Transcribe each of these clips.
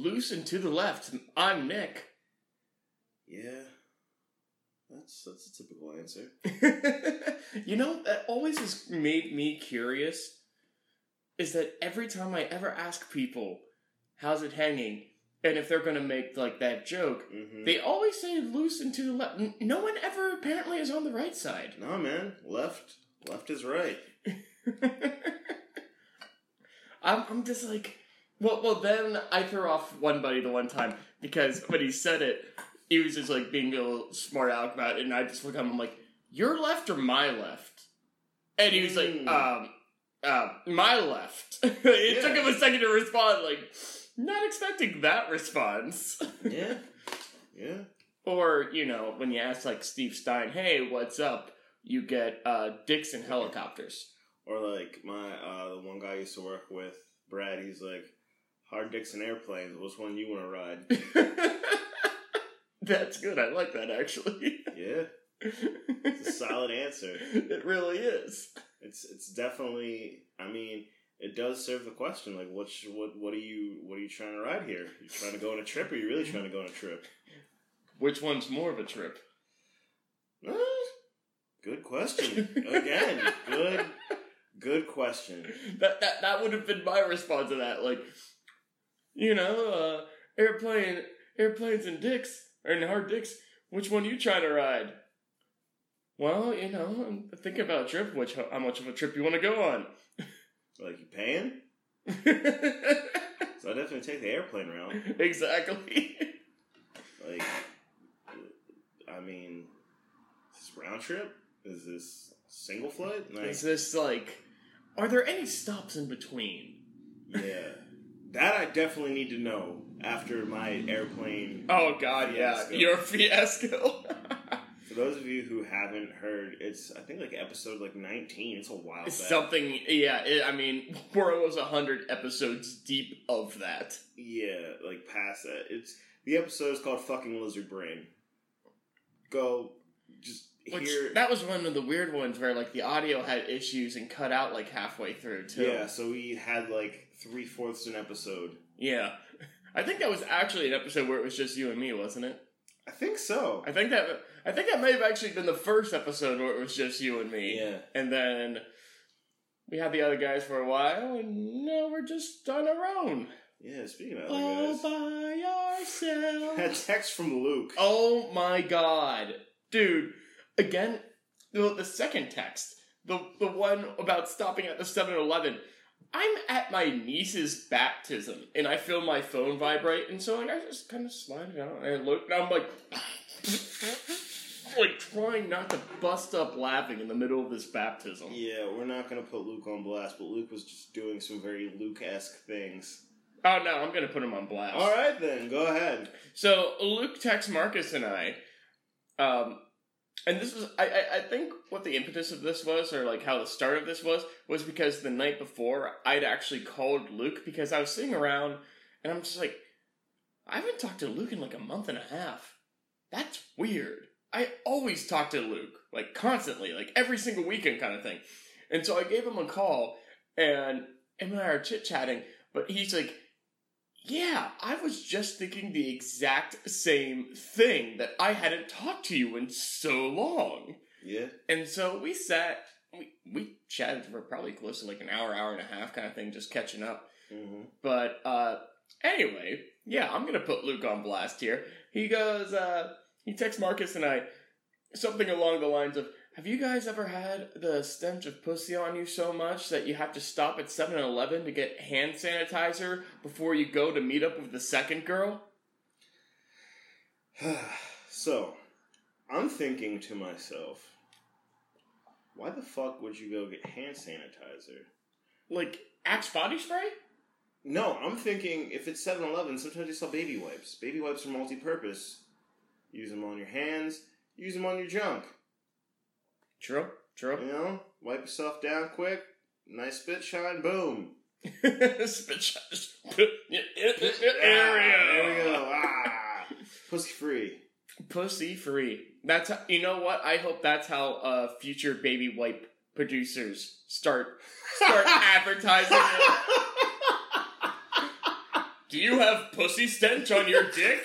Loose and to the left. I'm Nick. Yeah, that's that's a typical answer. you know, that always has made me curious is that every time I ever ask people, how's it hanging? And if they're gonna make like that joke, hmm they always say loose and to the left. No one ever apparently is on the right side. No, man. Left, left is right. I'm, I'm just like, well, well. Then I threw off one buddy the one time because when he said it, he was just like being a little smart out about it, and I just looked at him. I'm like, "Your left or my left?" And he was like, Mm. "Um, uh, my left." it took him a second to respond. Like, not expecting that response. Yeah, yeah. or you know, when you ask like Steve Stein, "Hey, what's up?" You get uh, Dixon helicopters. Or like my uh, the one guy I used to work with, Brad. He's like, hard dicks and airplanes. Which one you want to ride? That's good. I like that actually. Yeah, it's a solid answer. it really is. It's it's definitely. I mean, it does serve the question. Like, what what what are you what are you trying to ride here? You trying to go on a trip, or you really trying to go on a trip? Which one's more of a trip? Uh, good question. Again, good good question. That that that would have been my response to that. Like, you know, uh, airplane, airplanes and dicks and hard dicks. Which one you trying to ride? Well, you know, I'm about a trip. Which how much of a trip you want to go on? Like you paying? So I definitely take the airplane route. exactly. Like, I mean, is this round trip? Is this single flight? Like, Is this like? Are there any stops in between? yeah, that I definitely need to know after my airplane. Oh God, yeah, your fiasco. For those of you who haven't heard, it's I think like episode like nineteen. It's a while back. Something, yeah. It, I mean, we're almost hundred episodes deep of that. Yeah, like past that. It's the episode is called "Fucking Lizard Brain." Go, just Which hear. that was one of the weird ones where like the audio had issues and cut out like halfway through too. Yeah, so we had like three fourths an episode. Yeah. I think that was actually an episode where it was just you and me, wasn't it? I think so. I think that I think that may have actually been the first episode where it was just you and me. Yeah. And then we had the other guys for a while, and now we're just on our own. Yeah, speaking of other All guys. by ourselves. Had text from Luke. Oh my god. Dude, again, the, the second text, the, the one about stopping at the 7 Eleven. I'm at my niece's baptism and I feel my phone vibrate, and so like, I just kind of slide it out and I look, and I'm like, like trying not to bust up laughing in the middle of this baptism. Yeah, we're not gonna put Luke on blast, but Luke was just doing some very Luke esque things. Oh no, I'm gonna put him on blast. All right, then go ahead. So Luke texts Marcus and I, um, and this is I, I think what the impetus of this was, or like how the start of this was, was because the night before I'd actually called Luke because I was sitting around and I'm just like, I haven't talked to Luke in like a month and a half. That's weird. I always talk to Luke, like constantly, like every single weekend kind of thing. And so I gave him a call and him and I are chit chatting, but he's like, yeah, I was just thinking the exact same thing that I hadn't talked to you in so long. Yeah. And so we sat, we, we chatted for probably close to like an hour, hour and a half kind of thing, just catching up. Mm-hmm. But uh anyway, yeah, I'm gonna put Luke on blast here. He goes, uh he texts Marcus and I something along the lines of have you guys ever had the stench of pussy on you so much that you have to stop at 7-Eleven to get hand sanitizer before you go to meet up with the second girl? so, I'm thinking to myself, why the fuck would you go get hand sanitizer? Like Axe body spray? No, I'm thinking if it's 7 Eleven, sometimes they sell baby wipes. Baby wipes are multi purpose. Use them on your hands, use them on your junk. True, true. You know, wipe yourself down quick, nice spit shine, boom. Spit shot. Ah, there we go. Ah, pussy free. Pussy free. That's how, you know what? I hope that's how uh, future baby wipe producers start start advertising it. Do you have pussy stench on your dick?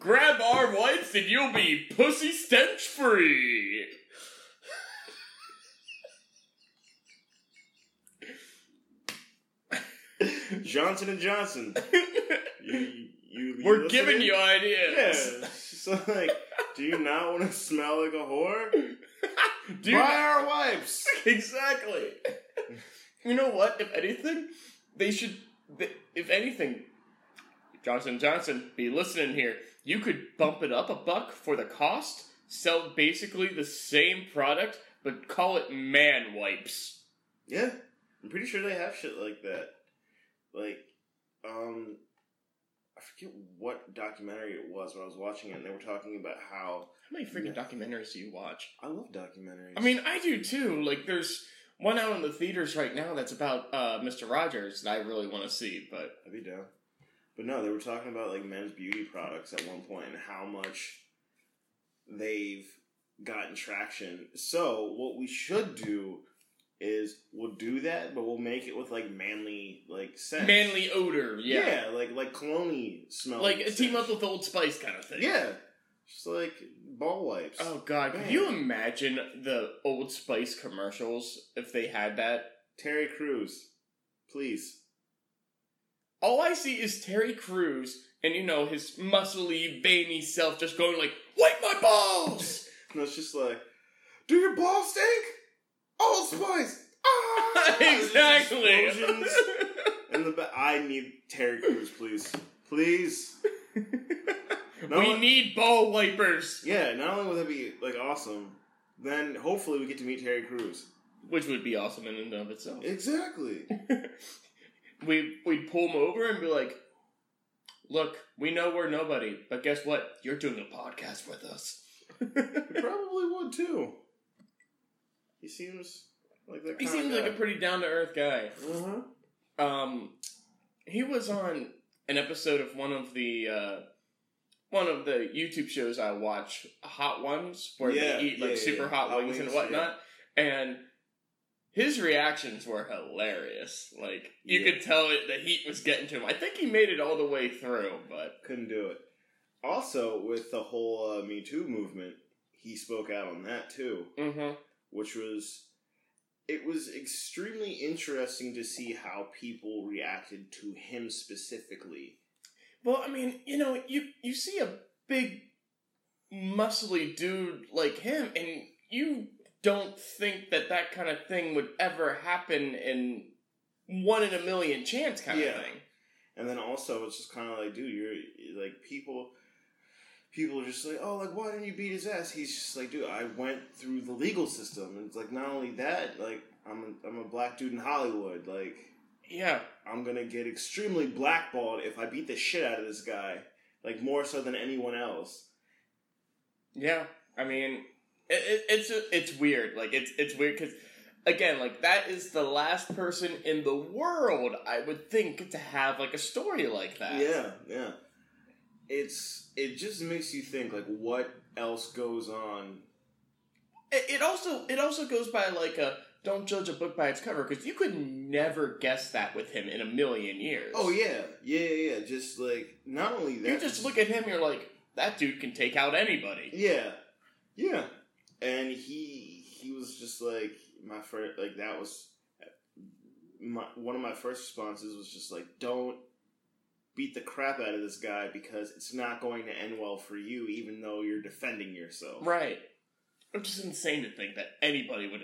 Grab our wipes and you'll be pussy stench free. Johnson and Johnson. You, you, We're listening? giving you ideas. Yeah. So like, do you not want to smell like a whore? Do you Buy our wipes. exactly. you know what? If anything, they should. If anything, Johnson Johnson, be listening here. You could bump it up a buck for the cost. Sell basically the same product, but call it man wipes. Yeah, I'm pretty sure they have shit like that. Like, um, I forget what documentary it was when I was watching it, and they were talking about how How many freaking documentaries do you watch? I love documentaries. I mean, I do too. Like, there's one out in the theaters right now that's about uh, Mr. Rogers that I really want to see, but I'd be down. But no, they were talking about like men's beauty products at one point and how much they've gotten traction. So what we should do is we'll do that, but we'll make it with like manly like scent. manly odor, yeah. yeah, like like cologne smell. Like a team up with Old Spice kind of thing. Yeah, just like ball wipes. Oh god, can you imagine the Old Spice commercials if they had that? Terry Crews, please. All I see is Terry Crews and you know his muscly, veiny self just going like, "Wipe my balls." And it's just like, do your balls stink? Old Spice. Ah! exactly. Explosions. And the ba- I need Terry Crews, please, please. No we one- need ball wipers, Yeah, not only would that be like awesome, then hopefully we get to meet Terry Crews. which would be awesome in and of itself. Exactly. we we'd pull him over and be like, "Look, we know we're nobody, but guess what? You're doing a podcast with us." Probably would too. He seems like that. he seems like a pretty down to earth guy. Uh-huh. Um, he was on an episode of one of the uh, one of the YouTube shows I watch, Hot Ones, where Yeah, they eat like yeah, super yeah. hot Hot wings, and whatnot, and. His reactions were hilarious. Like you could tell it, the heat was getting to him. I think he made it all the way through, but Couldn't do it. Also, with the whole uh, Me Too movement, he spoke out on that too, hmm which was it was extremely interesting to see how people reacted to him specifically. Well, I mean, you know, you you see a big, muscly dude like him, and you don't think that that kind of thing would ever happen in one in a million chance kind Yeah. of thing. And then also, it's just kind of like, dude, you're like people. People are just like, oh, like why didn't you beat his ass? He's just like, dude, I went through the legal system, and it's like not only that, like I'm a, I'm a black dude in Hollywood, like Yeah, I'm gonna get extremely blackballed if I beat the shit out of this guy, like more so than anyone else. yeah. I mean, it, it, it's it's weird. Like it's it's weird because. Again, like that is the last person in the world I would think to have like a story like that. Yeah, yeah. It's it just makes you think like what else goes on. It, it also it also goes by like a don't judge a book by its cover because you could never guess that with him in a million years. Oh yeah, yeah, yeah. yeah. Just like not only that, you just look at him, you're like, that dude can take out anybody. Yeah, yeah. And he he was just like my first like that was uh, my one of my first responses was just like don't beat the crap out of this guy because it's not going to end well for you even though you're defending yourself. Right. It's just insane to think that anybody would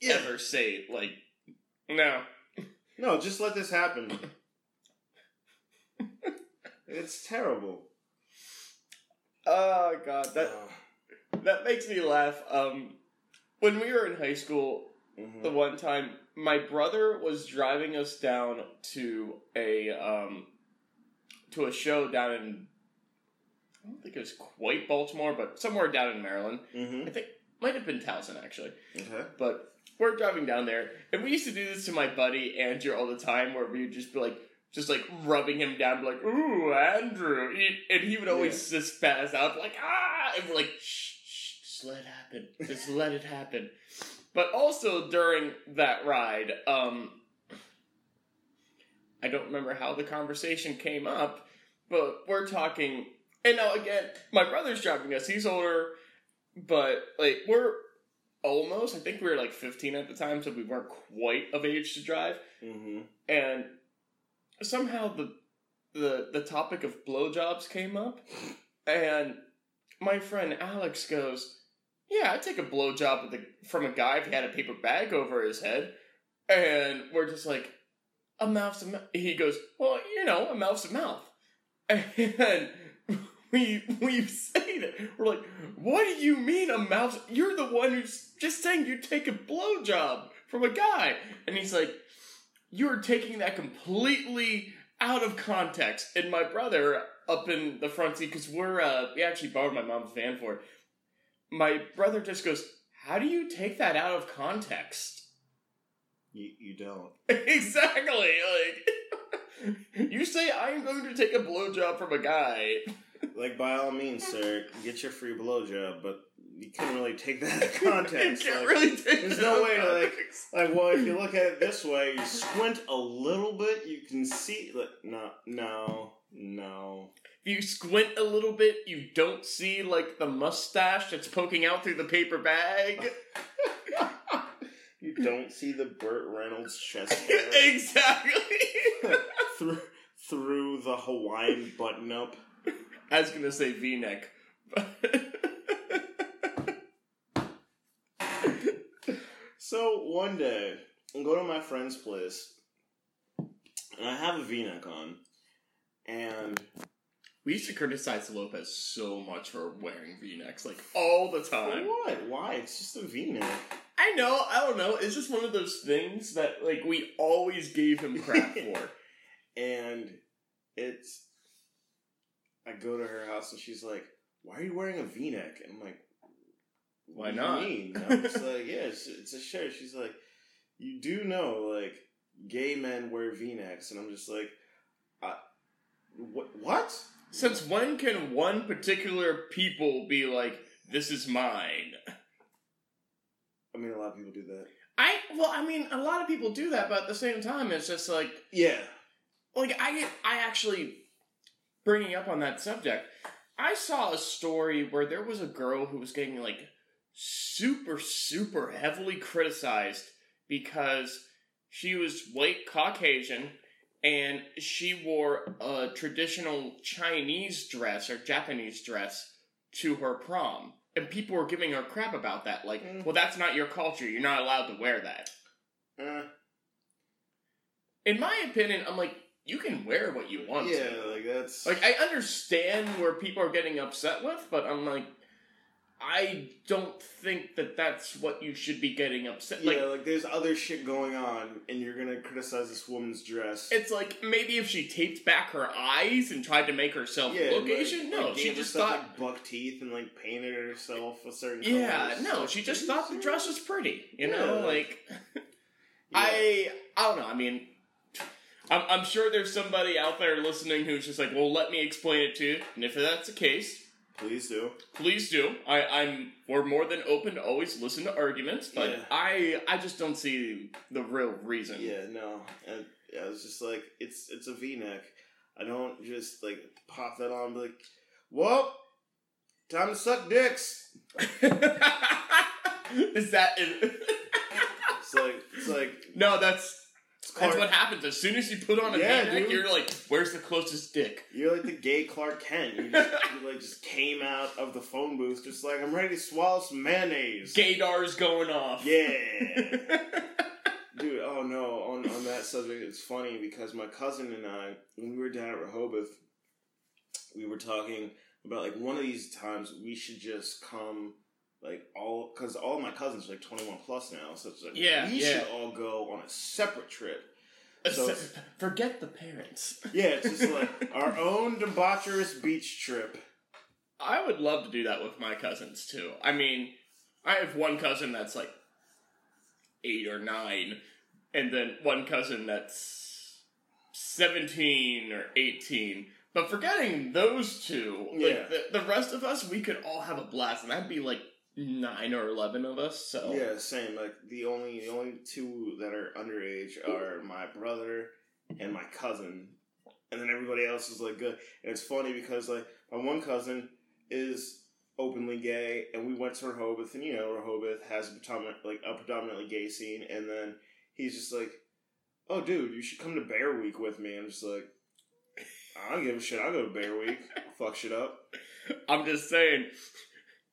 Yeah. ever say like, no. No, just let this happen. it's terrible. Oh god, that Uh, that makes me laugh. Um, when we were in high school, mhm. the one time my brother was driving us down to a um to a show down in I don't think it was quite Baltimore, but somewhere down in Maryland. Mhm. I think might have been Towson actually. Okay. But we're driving down there, and we used to do this to my buddy Andrew all the time, where we would just be like, just like rubbing him down, be like, "Ooh, Andrew," and he would always just pass out, like, "Ah," and we're like, "Shh, shh, just let it happen, just let it happen." But also during that ride, um, I don't remember how the conversation came up, but we're talking. And now again, my brother's driving us. He's older, but like we're almost. I think we were like 15 at the time, so we weren't quite of age to drive. Mm-hmm. And somehow the the the topic of blowjobs came up, and my friend Alex goes, "Yeah, I'd take a blowjob with a, from a guy if he had a paper bag over his head." And we're just like, "A mouth to mouth." He goes, "Well, you know, a mouth to mouth." And we we say that we're like, "What do you mean a mouth? You're the one who's just saying you take a blowjob from a guy." And he's like, "You're taking that completely." out of context. And my brother up in the front seat because we're uh, we actually borrowed my mom's van for it. My brother just goes, "How do you take that out of context?" You you don't. exactly. Like you say, I'm going to take a blowjob from a guy. Like by all means, sir, get your free blowjob, but you can't really take that out of context. you can't like, really take there's no way to, like- Like, well, if you look at it this way, you squint a little bit, you can see. Like, no, no, no. If you squint a little bit, you don't see like the mustache that's poking out through the paper bag. You don't see the Burt Reynolds chest hair exactly. through through the Hawaiian button up. I was gonna say V-neck. So one day, I go to my friend's place, and I have a V-neck on, and we used to criticize Lopez so much for wearing V-necks, like all the for time. what? Why? It's just a V-neck. I know, I don't know. It's just one of those things that like we always gave him crap for. and it's I go to her house and she's like, "Why are you wearing a V-neck?" And I'm like, Why not?" Mean? And I'm just like, "Yeah, it's, it's a shirt." She's like, "You do know like gay men wear V-necks," and I'm just like, I, "What? What?" Since when can one particular people be like, "This is mine"? I mean, a lot of people do that. I well, I mean, a lot of people do that, but at the same time, it's just like Yeah. like I I actually bringing up on that subject. I saw a story where there was a girl who was getting like super super heavily criticized because she was white Caucasian and she wore a traditional Chinese dress or Japanese dress to her prom. And people were giving her crap about that. Like, Mm. well, that's not your culture. You're not allowed to wear that. Uh, In my opinion, I'm like, you can wear what you want yeah, to. like that's Like, I understand where people are getting upset with, but I'm like, I don't think that that's what you should be getting upset. Like, yeah, like there's other shit going on, and you're gonna criticize this woman's dress. it's like maybe if she taped back her eyes and tried to make herself look like- Asian, no, like she just thought, like, buck teeth and like painted herself a certain. yeah, color. no, she just thought the dress was pretty. You know, Yeah. like Yeah. I, I don't know. I mean. I'm, I'm sure there's somebody out there listening who's just like, well, let me explain it to you. And if that's the case, please do. please do. I, I'm we're more than open to always listen to arguments, but Yeah. I I just don't see the real reason. Yeah, no, and I was just like it's it's a V-neck. I don't just like pop that on and be like, well, time to suck dicks. Is that it? It's like it's like no? That's that's what happens as soon as you put on a Yeah, V-neck. You're like, where's the closest dick? You're like the gay Clark Kent. You, just, you like just came out of the phone booth, just like I'm ready to swallow some mayonnaise. Gaydar's going off. Yeah. Dude, oh no, on, on that subject, it's funny because my cousin and I, when we were down at Rehoboth, we were talking about like one of these times we should just come, like all, because all my cousins are like 21 plus now, so it's like, Yeah, we yeah. should all go on a separate trip. So- Forget the parents. Yeah, it's just like our own debaucherous beach trip. I would love to do that with my cousins too. I mean, I have one cousin that's like eight or nine, and then one cousin that's seventeen or eighteen. But forgetting those two, Yeah. like the, the rest of us, we could all have a blast, and that'd be like nine or eleven of us. So Yeah, same. Like the only the only two that are underage are my brother and my cousin, and then everybody else is like good. And it's funny because like my one cousin is openly gay, and we went to Rehoboth, and you know Rehoboth has a predominant like a predominantly gay scene, and then he's just like, "Oh, dude, you should come to Bear Week with me." I'm just like, I don't give a shit. I'll go to Bear Week. Fuck shit up. I'm just saying,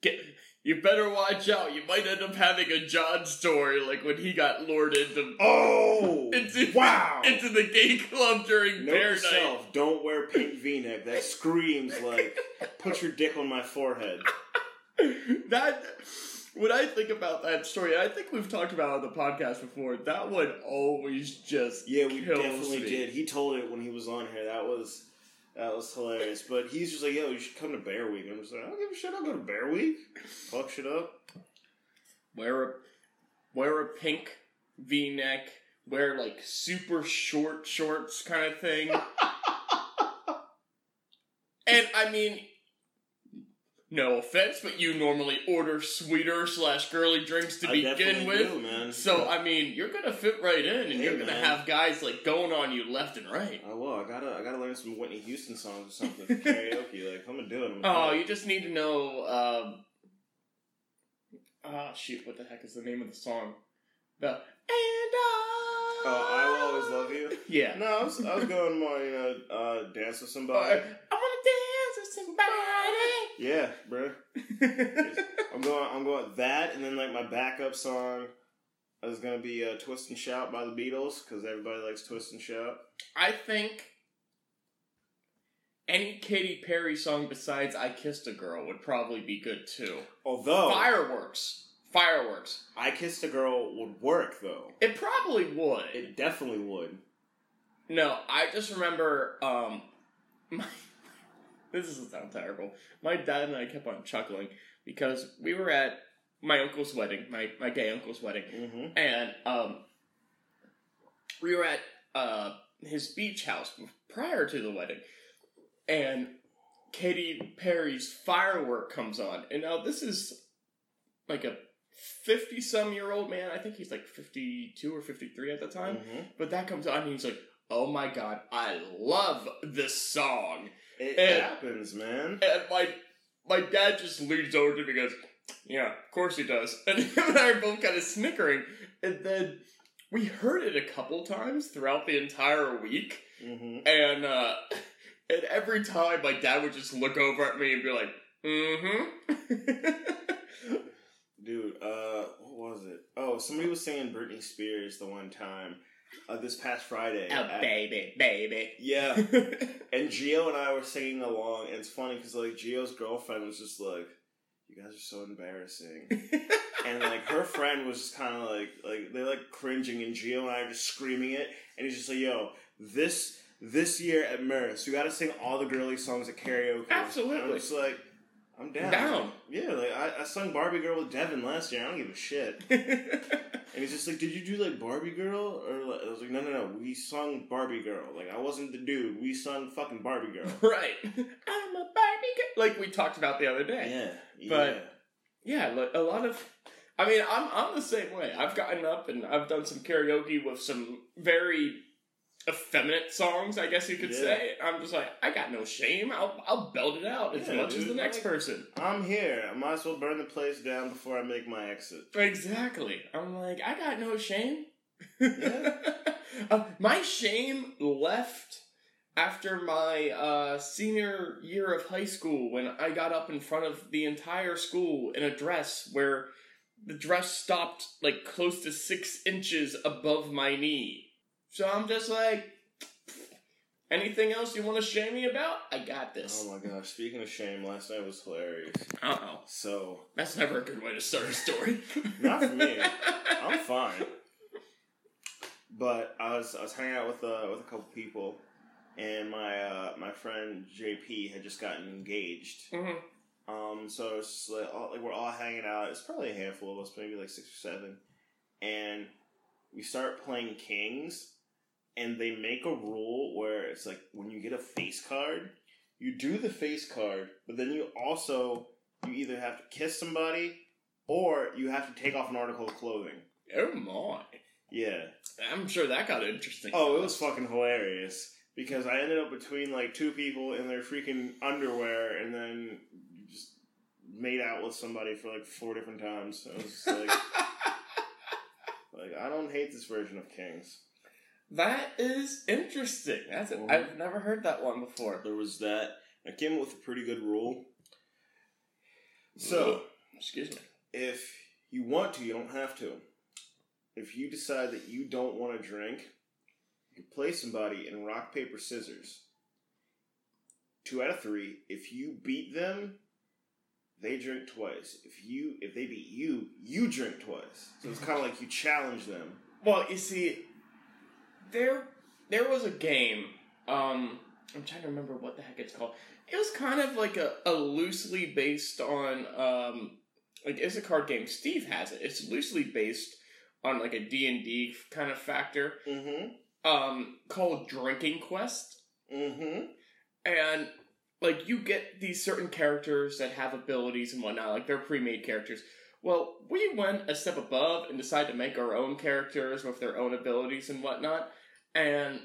get you better watch out. You might end up having a John story like when he got lured into Oh, into, wow. into the gay club during Note Bear to Night. self, don't wear pink V-neck. That screams like, put your dick on my forehead. that when I think about that story, I think we've talked about it on the podcast before. That one always just Yeah, we definitely me. did. He told it when he was on here. That was that was hilarious. But he's just like, yo, you should come to Bear Week. I'm just like, I don't give a shit. I'll go to Bear Week. Fuck shit up. Wear a wear a pink V neck. Wear like super short shorts kind of thing. and I mean, no offense, but you normally order sweeter slash girly drinks to I begin with. do, man. So I mean, you're gonna fit right in, and Hey, you're gonna man. have guys like going on you left and right. I will. I gotta. I gotta learn some Whitney Houston songs or something for karaoke. Like I'm gonna do it. I'm Oh, gonna do it. you just need to know. Um, ah, shoot! What the heck is the name of the song? The and I. Oh, I will always love you. Yeah. No, I was, I was going more, you know, uh, dance with Uh, somebody. I wanna dance with somebody. Yeah, bro. I'm going. I'm going that, and then like my backup song is gonna be uh, "Twist and Shout" by the Beatles because everybody likes "Twist and Shout." I think any Katy Perry song besides "I Kissed a Girl" would probably be good too. Although Fireworks, fireworks. "I Kissed a Girl" would work, though It probably would. it definitely would. No, I just remember um my this is sound terrible. My dad and I kept on chuckling because we were at my uncle's wedding, my, my gay uncle's wedding, Mm-hmm. and um we were at uh his beach house prior to the wedding. And Katy Perry's firework comes on. And now this is like a 50 some year old man. I think he's like 52 or 53 at the time. Mm-hmm. But that comes on and he's like, oh my god, I love this song. It And- happens, man. And my my dad just leans over to me and goes, yeah, of course he does. And him and I are both kind of snickering. And then we heard it a couple times throughout the entire week. Mm-hmm. And uh and every time my dad would just look over at me and be like, mm-hmm. Dude, uh, what was it? Oh, somebody was singing Britney Spears the one time. Uh, this past Friday. oh at- baby, baby. Yeah, and Gio and I were singing along, and it's funny because like Gio's girlfriend was just like, "You guys are so embarrassing," and like her friend was just kind of like, like they're like cringing, and Gio and I are just screaming it, and he's just like, "Yo, this this year at Merce, you got to sing all the girly songs at karaoke." Absolutely. And I'm just like, I'm down. Down. Yeah, like I, I sung Barbie Girl with Devin last year. I don't give a shit. And he's just like, "Did you do like Barbie Girl?" Or like, I was like, "No, no, no. We sung Barbie Girl. Like I wasn't the dude. We sung fucking Barbie Girl." right. I'm a Barbie girl. Like we talked about the other day. yeah, But- Yeah, like a lot of. I mean, I'm I'm the same way. I've gotten up and I've done some karaoke with some very effeminate songs, I guess you could Yeah. say. I'm just like, I got no shame. I'll I'll belt it out as Yeah, much as the next like- person. I'm here. I might as well burn the place down before I make my exit. Exactly. I'm like, I got no shame. Yeah. uh, my shame left after my uh, senior year of high school when I got up in front of the entire school in a dress where the dress stopped like close to six inches above my knee. So I'm just like, anything else you want to shame me about? I got this. Oh my gosh! Speaking of shame, last night was hilarious. Uh oh. So That's never a good way to start a story. Not for me. I'm fine. But I was I was hanging out with uh, with a couple people, and my uh, my friend JP had just gotten engaged. Mhm. Um, so it's like, all, like we're all hanging out. It's probably a handful of us, maybe like six or seven, and we start playing Kings, and they make a rule where it's like when you get a face card, you do the face card, but then you also you either have to kiss somebody or you have to take off an article of clothing. Oh my. Yeah, I'm sure that got interesting. Oh, it was fucking hilarious because I ended up between like two people in their freaking underwear, and then just made out with somebody for like four different times. I was just like, like I don't hate this version of Kings. That is interesting. That's Mhm. I've never heard that one before. There was that. I came up with a pretty good rule. So, excuse me. if you want to, you don't have to. If you decide that you don't want to drink, you play somebody in rock, paper, scissors. Two out of three. If you beat them, they drink twice. If you if they beat you, you drink twice. So it's kind of like you challenge them. Well, you see, there there was a game. Um, I'm trying to remember what the heck it's called. It was kind of like a, a loosely based on um, like it's a card game. Steve has it. It's loosely based on like a D and D kind of factor. Mm-hmm. Um, called Drinking Quest, Mm-hmm. and like you get these certain characters that have abilities and whatnot. Like they're pre-made characters. Well, we went a step above and decided to make our own characters with their own abilities and whatnot. And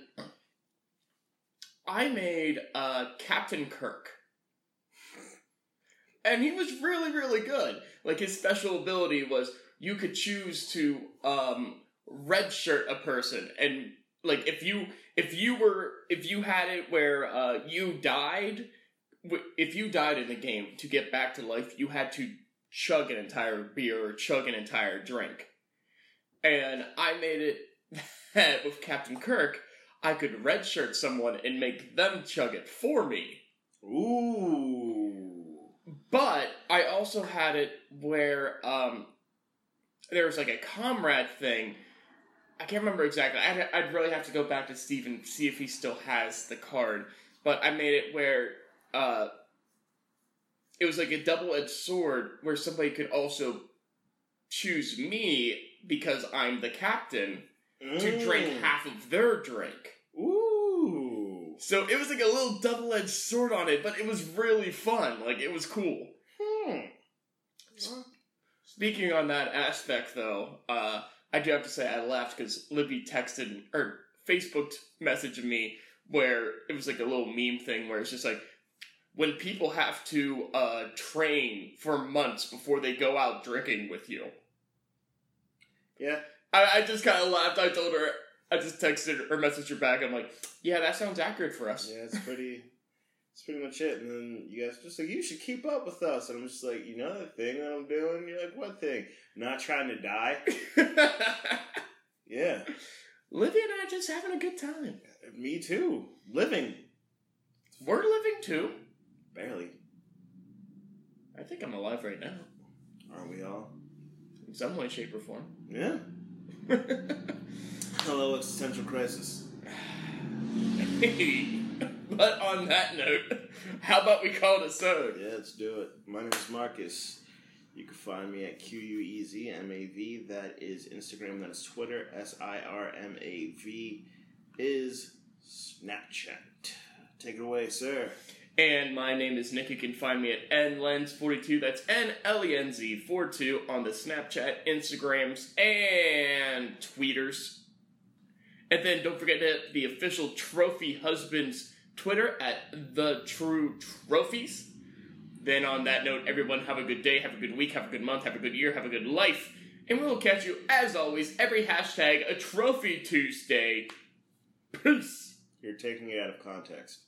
I made uh, Captain Kirk. And he was really, really good. Like his special ability was you could choose to um, redshirt a person, and like if you if you were if you had it where uh, you died, if you died in the game to get back to life, you had to chug an entire beer or chug an entire drink. And I made it that with Captain Kirk, I could redshirt someone and make them chug it for me. Ooh. But I also had it where um, there was like a comrade thing. I can't remember exactly. I'd, I'd really have to go back to Steve and see if he still has the card. But I made it where uh, it was like a double edged sword where somebody could also choose me because I'm the captain to drink Mm. half of their drink. Ooh. So it was like a little double edged sword on it, but it was really fun. Like it was cool. Hmm. Speaking on that aspect, though, uh, I do have to say I laughed because Libby texted or Facebook messaged me where it was like a little meme thing where it's just like when people have to uh, train for months before they go out drinking with you. Yeah. I, I just kind of laughed. I told her, I just texted or messaged her back. I'm like, yeah, that sounds accurate for us. Yeah, it's pretty. It's pretty much it. And then you guys just like, you should keep up with us. And I'm just like, you know the thing that I'm doing? You're like, what thing? Not trying to die? Yeah. Livy and I are just having a good time. Me too. Living. We're living too. Barely. I think I'm alive right now. Aren't we all? In some way, shape, or form. Yeah. Hello, existential crisis. but on that note, how about we call it a sode? Yeah, let's do it. My name is Marcus. You can find me at Q U E Z M A V. That is Instagram. That is Twitter. S I R M A V is Snapchat. Take it away, sir. And my name is Nick. You can find me at nlenz42. That's N L E N Z 42 on the Snapchat, Instagrams, and Tweeters. And then don't forget to the official Trophy Husbands Twitter at the True Trophies. Then on that note, everyone have a good day, have a good week, have a good month, have a good year, have a good life. And we will catch you, as always, every hashtag a Trophy Tuesday. Peace. You're taking it out of context.